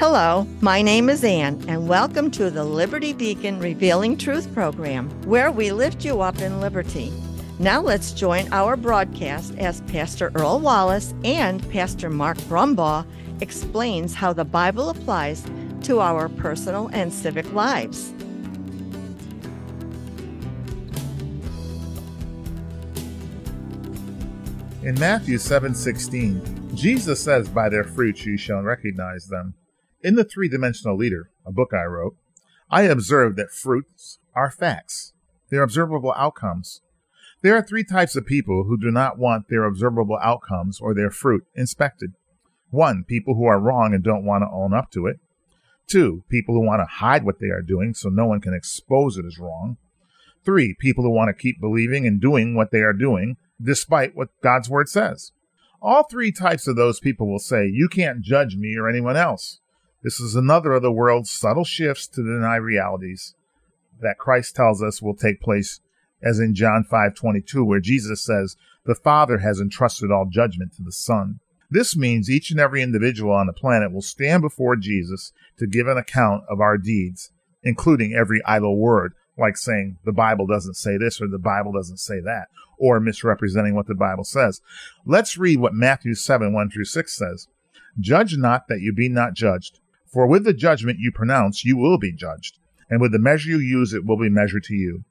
Hello, my name is Ann, and welcome to the Liberty Beacon Revealing Truth program, where we lift you up in liberty. Now let's join our broadcast as Pastor Earl Wallace and Pastor Mark Brumbaugh explains how the Bible applies to our personal and civic lives. In Matthew 7:16, Jesus says, "By their fruits you shall recognize them." In The Three Dimensional Leader, a book I wrote, I observed that fruits are facts. They're observable outcomes. There are three types of people who do not want their observable outcomes or their fruit inspected. One, people who are wrong and don't want to own up to it. Two, people who want to hide what they are doing so no one can expose it as wrong. Three, people who want to keep believing and doing what they are doing despite what God's word says. All three types of those people will say, You can't judge me or anyone else. This is another of the world's subtle shifts to deny realities that Christ tells us will take place as in John 5:22 where Jesus says, "The Father has entrusted all judgment to the Son." This means each and every individual on the planet will stand before Jesus to give an account of our deeds, including every idle word, like saying the Bible doesn't say this or the Bible doesn't say that, or misrepresenting what the Bible says. Let's read what Matthew 7 1 through 6 says. Judge not that you be not judged. For with the judgment you pronounce, you will be judged, and with the measure you use, it will be measured to you.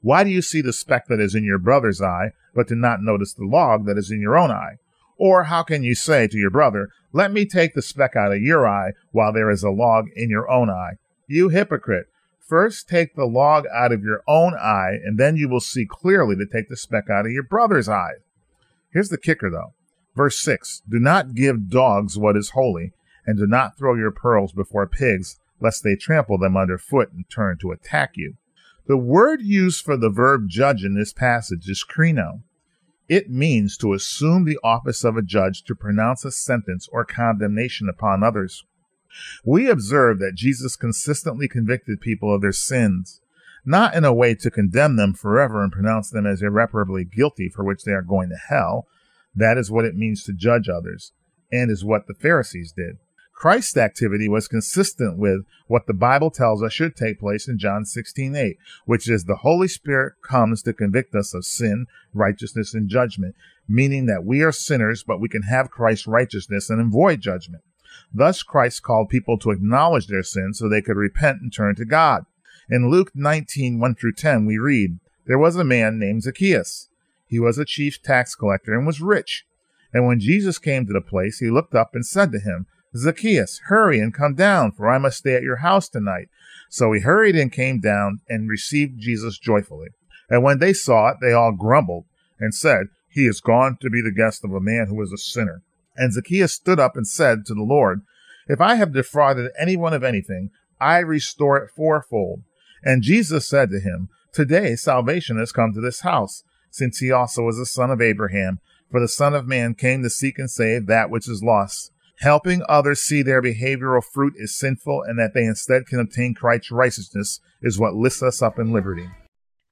Why do you see the speck that is in your brother's eye, but do not notice the log that is in your own eye? Or how can you say to your brother, Let me take the speck out of your eye, while there is a log in your own eye? You hypocrite! First take the log out of your own eye, and then you will see clearly to take the speck out of your brother's eye. Here's the kicker, though. Verse 6 Do not give dogs what is holy, and do not throw your pearls before pigs, lest they trample them underfoot and turn to attack you. The word used for the verb judge in this passage is krino. It means to assume the office of a judge to pronounce a sentence or condemnation upon others. We observe that Jesus consistently convicted people of their sins, not in a way to condemn them forever and pronounce them as irreparably guilty for which they are going to hell. That is what it means to judge others, and is what the Pharisees did. Christ's activity was consistent with what the Bible tells us should take place in John 16:8, which is the Holy Spirit comes to convict us of sin, righteousness, and judgment, meaning that we are sinners, but we can have Christ's righteousness and avoid judgment. Thus, Christ called people to acknowledge their sins so they could repent and turn to God. In Luke 19, 1 through 10, we read, There was a man named Zacchaeus. He was a chief tax collector and was rich. And when Jesus came to the place, he looked up and said to him, Zacchaeus, hurry and come down, for I must stay at your house tonight. So he hurried and came down and received Jesus joyfully. And when they saw it, they all grumbled and said, He is gone to be the guest of a man who is a sinner. And Zacchaeus stood up and said to the Lord, If I have defrauded anyone of anything, I restore it fourfold. And Jesus said to him, Today salvation has come to this house, since he also is a son of Abraham. For the Son of Man came to seek and save that which is lost. Helping others see their behavioral fruit is sinful and that they instead can obtain Christ's righteousness is what lifts us up in liberty.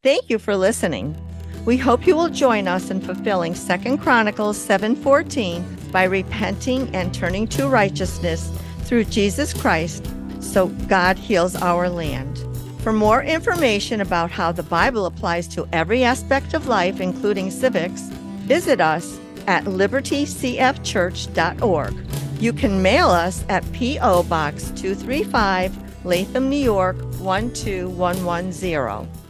Thank you for listening. We hope you will join us in fulfilling 2 Chronicles 7:14 by repenting and turning to righteousness through Jesus Christ so God heals our land. For more information about how the Bible applies to every aspect of life including civics, visit us at libertycfchurch.org. You can mail us at P.O. Box 235, Latham, New York 12110.